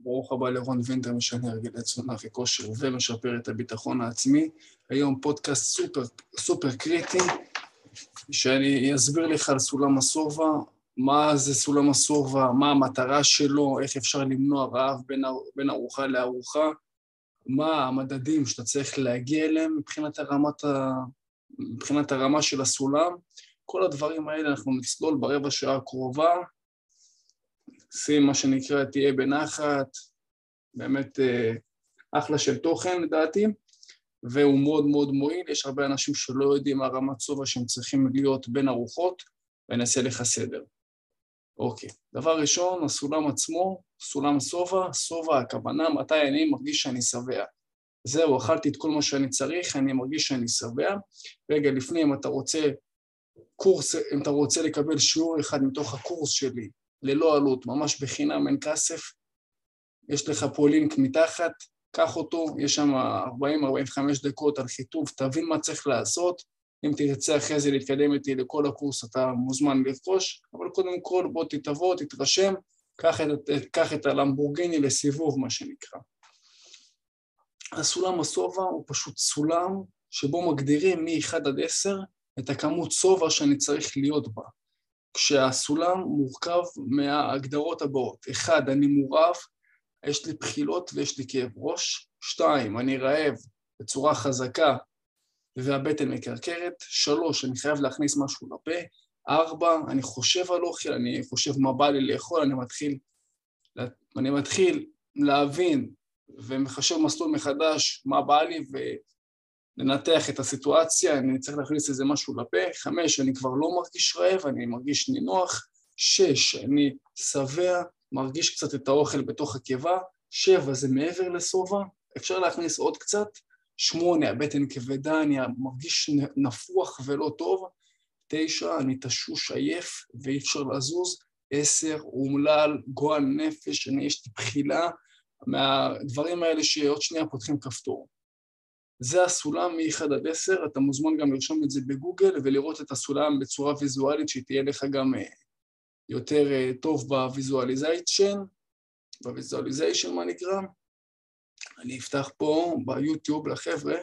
ברוך הבא לרון וינטר, משנה הרגלי תזונה וכושר ומשפר את הביטחון העצמי. היום פודקאסט סופר, סופר קריטי, שאני אסביר לך על סולם השובע, מה זה סולם השובע, מה המטרה שלו, איך אפשר למנוע רעב בין, בין ארוחה לארוחה, מה המדדים שאתה צריך להגיע אליהם מבחינת, הרמת ה, מבחינת הרמה של הסולם. כל הדברים האלה אנחנו נצלול ברבע שעה הקרובה. שים מה שנקרא, תהיה בנחת, באמת אה, אחלה של תוכן לדעתי, והוא מאוד מאוד מועיל, יש הרבה אנשים שלא יודעים מה רמת שובע שהם צריכים להיות בין ארוחות, ואני אעשה לך סדר. אוקיי, דבר ראשון, הסולם עצמו, סולם שובע, שובע הכוונה מתי אני מרגיש שאני שבע. זהו, אכלתי את כל מה שאני צריך, אני מרגיש שאני שבע. רגע, לפני, אם אתה רוצה קורס, אם אתה רוצה לקבל שיעור אחד מתוך הקורס שלי, ללא עלות, ממש בחינם, אין כסף, יש לך פה לינק מתחת, קח אותו, יש שם 40-45 דקות על חיטוב, תבין מה צריך לעשות, אם תרצה אחרי זה להתקדם איתי לכל הקורס אתה מוזמן לרכוש, אבל קודם כל בוא תתבוא, תתרשם, קח את, קח את הלמבורגיני לסיבוב, מה שנקרא. הסולם השובע הוא פשוט סולם שבו מגדירים מ-1 עד 10 את הכמות שובע שאני צריך להיות בה. כשהסולם מורכב מההגדרות הבאות. אחד, אני מורעב, יש לי בחילות ויש לי כאב ראש. שתיים, אני רעב בצורה חזקה והבטן מקרקרת. שלוש, אני חייב להכניס משהו לפה. ארבע, אני חושב על אוכל, אני חושב מה בא לי לאכול, אני מתחיל, אני מתחיל להבין ומחשב מסלול מחדש מה בא לי לנתח את הסיטואציה, אני צריך להכניס איזה משהו לפה, חמש, אני כבר לא מרגיש רעב, אני מרגיש נינוח, שש, אני שבע, מרגיש קצת את האוכל בתוך הקיבה, שבע, זה מעבר לשובע, אפשר להכניס עוד קצת, שמונה, הבטן כבדה, אני מרגיש נפוח ולא טוב, תשע, אני תשוש עייף ואי אפשר לזוז, עשר, אומלל, גועל נפש, אני יש לי בחילה, מהדברים האלה שעוד שנייה פותחים כפתור. זה הסולם מ-1 עד 10, אתה מוזמן גם לרשום את זה בגוגל ולראות את הסולם בצורה ויזואלית שתהיה לך גם אה, יותר אה, טוב ב visualization, ב visualization מה נקרא. אני אפתח פה ביוטיוב לחבר'ה.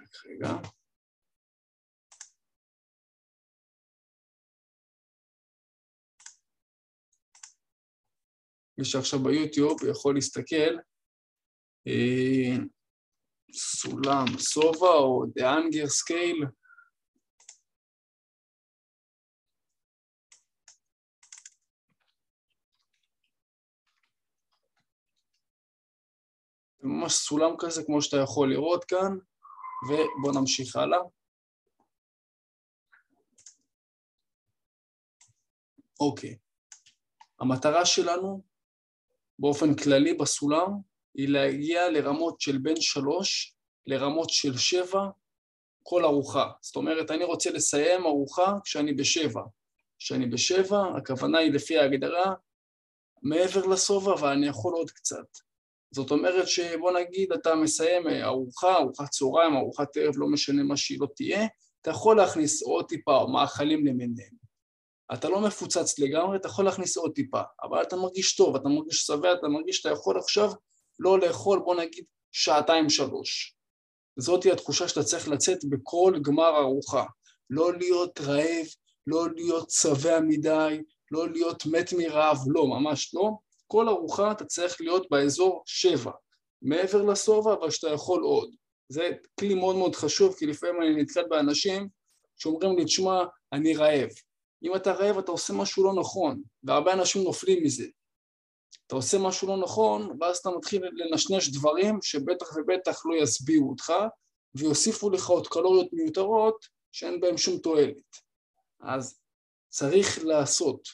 רק רגע. מי שעכשיו ביוטיוב יכול להסתכל. סולם סובה או The Hunger Scale. ממש סולם כזה כמו שאתה יכול לראות כאן, ובואו נמשיך הלאה. אוקיי, המטרה שלנו באופן כללי בסולם היא להגיע לרמות של בין שלוש לרמות של שבע כל ארוחה. זאת אומרת, אני רוצה לסיים ארוחה כשאני בשבע. כשאני בשבע, הכוונה היא לפי ההגדרה מעבר לשובע ואני יכול עוד קצת. זאת אומרת שבוא נגיד אתה מסיים ארוחה, ארוחת צהריים, ארוחת ערב, לא משנה מה שהיא לא תהיה, אתה יכול להכניס עוד טיפה או מאכלים למיניהם. אתה לא מפוצץ לגמרי, אתה יכול להכניס עוד טיפה, אבל אתה מרגיש טוב, אתה מרגיש שבע, אתה מרגיש שאתה יכול עכשיו לא לאכול, בוא נגיד, שעתיים-שלוש. זאתי התחושה שאתה צריך לצאת בכל גמר ארוחה. לא להיות רעב, לא להיות שבע מדי, לא להיות מת מרעב, לא, ממש לא. כל ארוחה אתה צריך להיות באזור שבע. מעבר לשובע, אבל שאתה יכול עוד. זה כלי מאוד מאוד חשוב, כי לפעמים אני נתקל באנשים שאומרים לי, תשמע, אני רעב. אם אתה רעב אתה עושה משהו לא נכון, והרבה אנשים נופלים מזה. אתה עושה משהו לא נכון, ואז אתה מתחיל לנשנש דברים שבטח ובטח לא ישביעו אותך, ויוסיפו לך עוד קלוריות מיותרות שאין בהן שום תועלת. אז צריך לעשות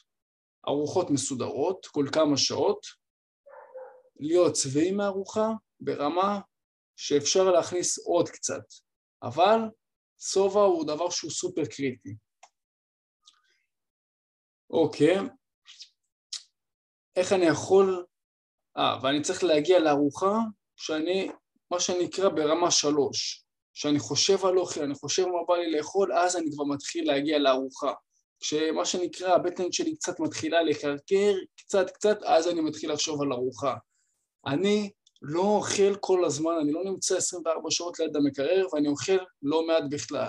ארוחות מסודרות כל כמה שעות, להיות שבעים מארוחה ברמה שאפשר להכניס עוד קצת, אבל שובע הוא דבר שהוא סופר קריטי. אוקיי, איך אני יכול... אה, ואני צריך להגיע לארוחה שאני, מה שנקרא ברמה שלוש. כשאני חושב על אוכל, אני חושב מה בא לי לאכול, אז אני כבר מתחיל להגיע לארוחה. כשמה שנקרא, הבטן שלי קצת מתחילה לקרקר, קצת, קצת, אז אני מתחיל לחשוב על ארוחה. אני לא אוכל כל הזמן, אני לא נמצא 24 שעות ליד המקרר ואני אוכל לא מעט בכלל.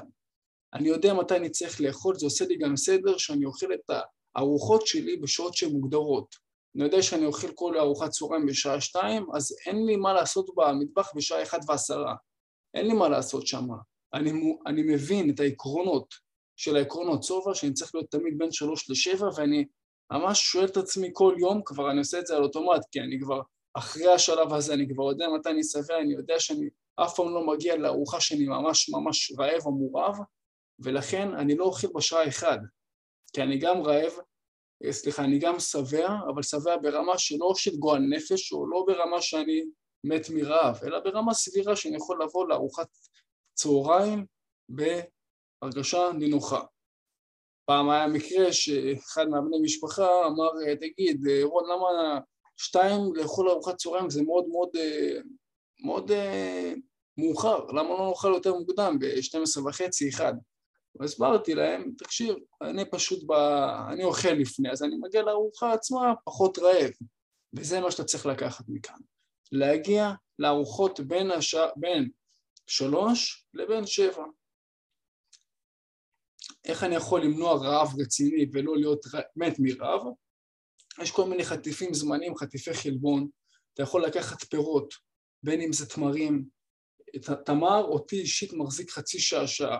אני יודע מתי אני צריך לאכול, זה עושה לי גם סדר שאני אוכל את הארוחות שלי בשעות שהן מוגדרות. אני יודע שאני אוכל כל ארוחת צהריים בשעה שתיים, אז אין לי מה לעשות במטבח בשעה אחת ועשרה. אין לי מה לעשות שם. אני, אני מבין את העקרונות של העקרונות שובע, שאני צריך להיות תמיד בין שלוש לשבע, ואני ממש שואל את עצמי כל יום, כבר אני עושה את זה על אוטומט, כי אני כבר אחרי השלב הזה, אני כבר יודע מתי אני שבע, אני יודע שאני אף פעם לא מגיע לארוחה שאני ממש ממש רעב או מורעב, ולכן אני לא אוכל בשעה אחד, כי אני גם רעב, סליחה, אני גם שבע, אבל שבע ברמה שלא של גועל נפש, או לא ברמה שאני מת מרעב, אלא ברמה סבירה שאני יכול לבוא לארוחת צהריים בהרגשה נינוחה. פעם היה מקרה שאחד מהבני משפחה אמר, תגיד, רון, למה שתיים לאכול ארוחת צהריים זה מאוד מאוד, מאוד מאוחר, למה לא נאכל יותר מוקדם, ב-12 וחצי, אחד? והסברתי להם, תקשיב, אני פשוט, ב... אני אוכל לפני, אז אני מגיע לארוחה עצמה פחות רעב, וזה מה שאתה צריך לקחת מכאן. להגיע לארוחות בין, הש... בין שלוש לבין שבע. איך אני יכול למנוע רעב רציני ולא להיות מת מרעב? יש כל מיני חטיפים זמניים, חטיפי חלבון, אתה יכול לקחת פירות, בין אם זה תמרים, תמר אותי אישית מחזיק חצי שעה-שעה,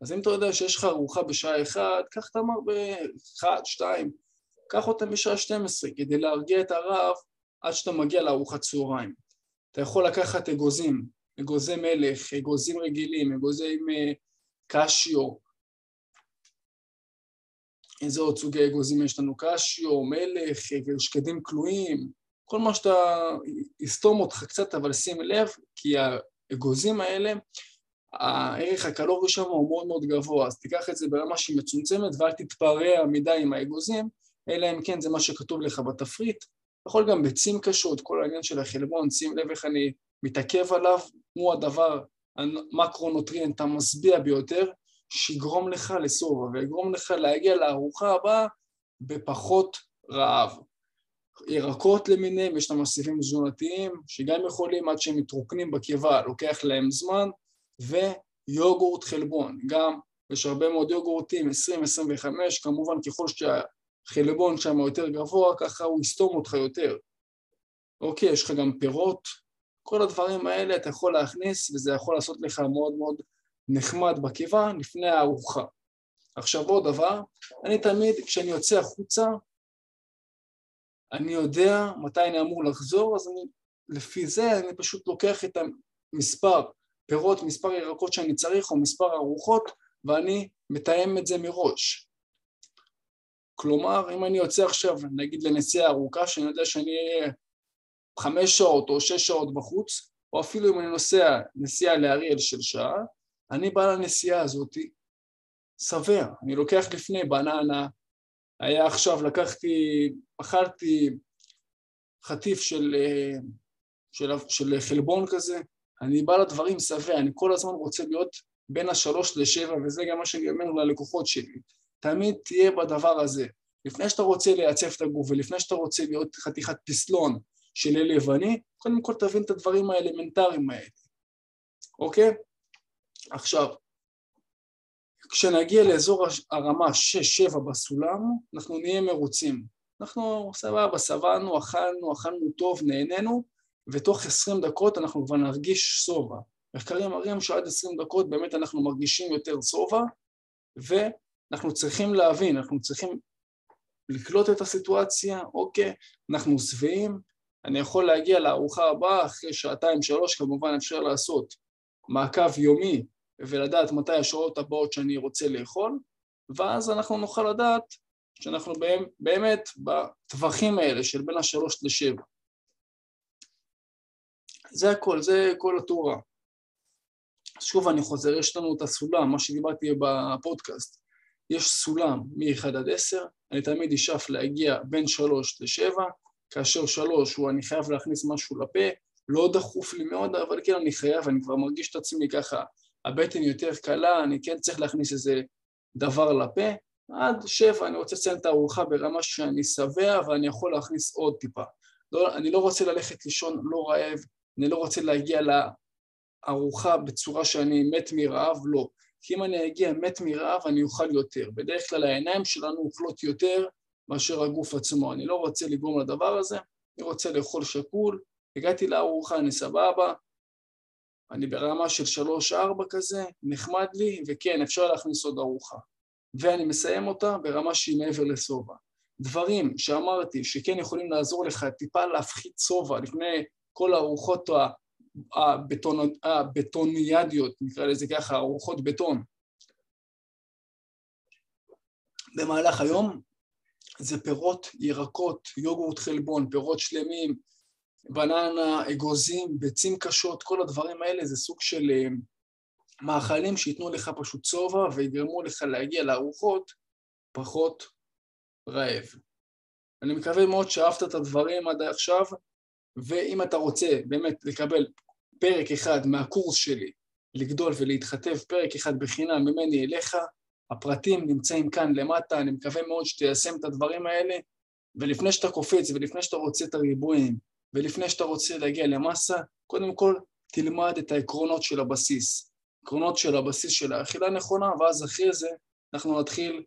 אז אם אתה יודע שיש לך ארוחה בשעה אחת, קח תמר באחד, שתיים, קח אותם בשעה 12 כדי להרגיע את הרעב עד שאתה מגיע לארוחת צהריים. אתה יכול לקחת אגוזים, אגוזי מלך, אגוזים רגילים, אגוזים אה, קשיו, איזה עוד סוגי אגוזים יש לנו? קשיו, מלך, שקדים כלואים, כל מה שאתה יסתום אותך קצת, אבל שים לב, כי האגוזים האלה הערך הקלורי שם הוא מאוד מאוד גבוה, אז תיקח את זה ברמה שהיא מצומצמת ואל תתפרע מדי עם האגוזים, אלא אם כן זה מה שכתוב לך בתפריט. יכול גם ביצים קשות, כל העניין של החלבון, שים לב איך אני מתעכב עליו, הוא הדבר המקרונוטריאנט המשביע ביותר, שיגרום לך לסובה ויגרום לך להגיע לארוחה הבאה בפחות רעב. ירקות למיניהם, יש להם מסיבים תזונתיים שגם יכולים עד שהם מתרוקנים בקיבה, לוקח להם זמן, ויוגורט חלבון, גם יש הרבה מאוד יוגורטים, 20-25, כמובן ככל שהחלבון שם יותר גבוה, ככה הוא יסתום אותך יותר. אוקיי, יש לך גם פירות, כל הדברים האלה אתה יכול להכניס וזה יכול לעשות לך מאוד מאוד נחמד בקיבה לפני הארוחה. עכשיו עוד דבר, אני תמיד כשאני יוצא החוצה, אני יודע מתי אני אמור לחזור, אז אני, לפי זה אני פשוט לוקח את המספר פירות, מספר ירקות שאני צריך או מספר ארוחות ואני מתאם את זה מראש. כלומר, אם אני יוצא עכשיו, נגיד לנסיעה ארוכה, שאני יודע שאני אהיה חמש שעות או שש שעות בחוץ, או אפילו אם אני נוסע נסיעה לאריאל של שעה, אני בא לנסיעה הזאתי שבע, אני לוקח לפני בננה, היה עכשיו, לקחתי, אכלתי חטיף של, אה, של, של חלבון כזה, אני בא לדברים שבע, אני כל הזמן רוצה להיות בין השלוש לשבע, וזה גם מה שאני אומר ללקוחות שלי. תמיד תהיה בדבר הזה. לפני שאתה רוצה לייצב את הגוף ולפני שאתה רוצה להיות חתיכת פסלון של אל יווני, קודם כל תבין את הדברים האלמנטריים האלה, אוקיי? עכשיו, כשנגיע לאזור הרמה 6-7 בסולם, אנחנו נהיה מרוצים. אנחנו סבבה, שבענו, אכלנו, אכלנו טוב, נהנינו, ותוך עשרים דקות אנחנו כבר נרגיש שובע. מחקרים מראים שעד עשרים דקות באמת אנחנו מרגישים יותר שובע, ואנחנו צריכים להבין, אנחנו צריכים לקלוט את הסיטואציה, אוקיי, אנחנו שבעים, אני יכול להגיע לארוחה הבאה אחרי שעתיים שלוש, כמובן אפשר לעשות מעקב יומי ולדעת מתי השעות הבאות שאני רוצה לאכול, ואז אנחנו נוכל לדעת שאנחנו באמת בטווחים האלה של בין השלוש לשבע. זה הכל, זה כל התורה. שוב אני חוזר, יש לנו את הסולם, מה שדיברתי בפודקאסט. יש סולם מ-1 עד 10, אני תמיד אשאף להגיע בין 3 ל-7, כאשר 3 הוא אני חייב להכניס משהו לפה, לא דחוף לי מאוד, אבל כן אני חייב, אני כבר מרגיש את עצמי ככה, הבטן יותר קלה, אני כן צריך להכניס איזה דבר לפה, עד שבע אני רוצה לציין את הארוחה ברמה שאני שבע ואני יכול להכניס עוד טיפה. לא, אני לא רוצה ללכת לישון לא רעב, אני לא רוצה להגיע לארוחה בצורה שאני מת מרעב, לא. כי אם אני אגיע מת מרעב אני אוכל יותר. בדרך כלל העיניים שלנו אוכלות יותר מאשר הגוף עצמו. אני לא רוצה לגרום לדבר הזה, אני רוצה לאכול שקול, הגעתי לארוחה, אני סבבה, אני ברמה של שלוש-ארבע כזה, נחמד לי, וכן, אפשר להכניס עוד ארוחה. ואני מסיים אותה ברמה שהיא מעבר לשובע. דברים שאמרתי שכן יכולים לעזור לך טיפה להפחית שובע לפני כל הארוחות הבטונ... הבטוניאדיות, נקרא לזה ככה, ארוחות בטון. במהלך היום זה פירות, ירקות, יוגורט חלבון, פירות שלמים, בננה, אגוזים, ביצים קשות, כל הדברים האלה זה סוג של אה, מאכלים שייתנו לך פשוט שובע ויגרמו לך להגיע לארוחות פחות רעב. אני מקווה מאוד שאהבת את הדברים עד עכשיו, ואם אתה רוצה באמת לקבל פרק אחד מהקורס שלי, לגדול ולהתחתב, פרק אחד בחינם ממני אליך, הפרטים נמצאים כאן למטה, אני מקווה מאוד שתיישם את הדברים האלה, ולפני שאתה קופץ ולפני שאתה רוצה את הריבועים ולפני שאתה רוצה להגיע למסה, קודם כל תלמד את העקרונות של הבסיס. עקרונות של הבסיס של האכילה נכונה, ואז אחרי זה אנחנו נתחיל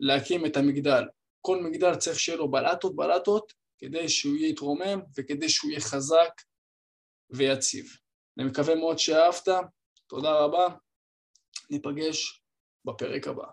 להקים את המגדל. כל מגדל צריך שיהיה לו בלטות בלטות, כדי שהוא יהיה יתרומם וכדי שהוא יהיה חזק ויציב. אני מקווה מאוד שאהבת, תודה רבה, ניפגש בפרק הבא.